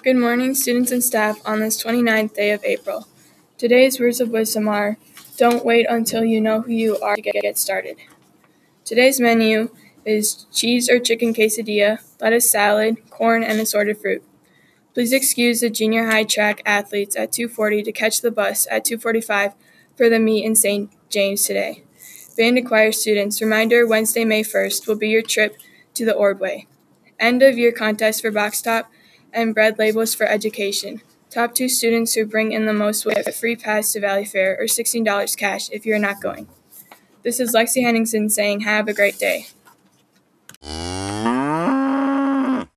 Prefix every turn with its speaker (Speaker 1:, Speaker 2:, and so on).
Speaker 1: Good morning, students and staff, on this 29th day of April. Today's words of wisdom are Don't wait until you know who you are to get started. Today's menu is cheese or chicken quesadilla, lettuce salad, corn, and assorted fruit. Please excuse the junior high track athletes at 2:40 to catch the bus at 2:45 for the meet in St. James today. Band and choir students, reminder Wednesday, May 1st will be your trip to the Ordway. End of year contest for box top and bread labels for education. Top two students who bring in the most will get a free pass to Valleyfair or $16 cash if you're not going. This is Lexi Henningsen saying, Have a great day.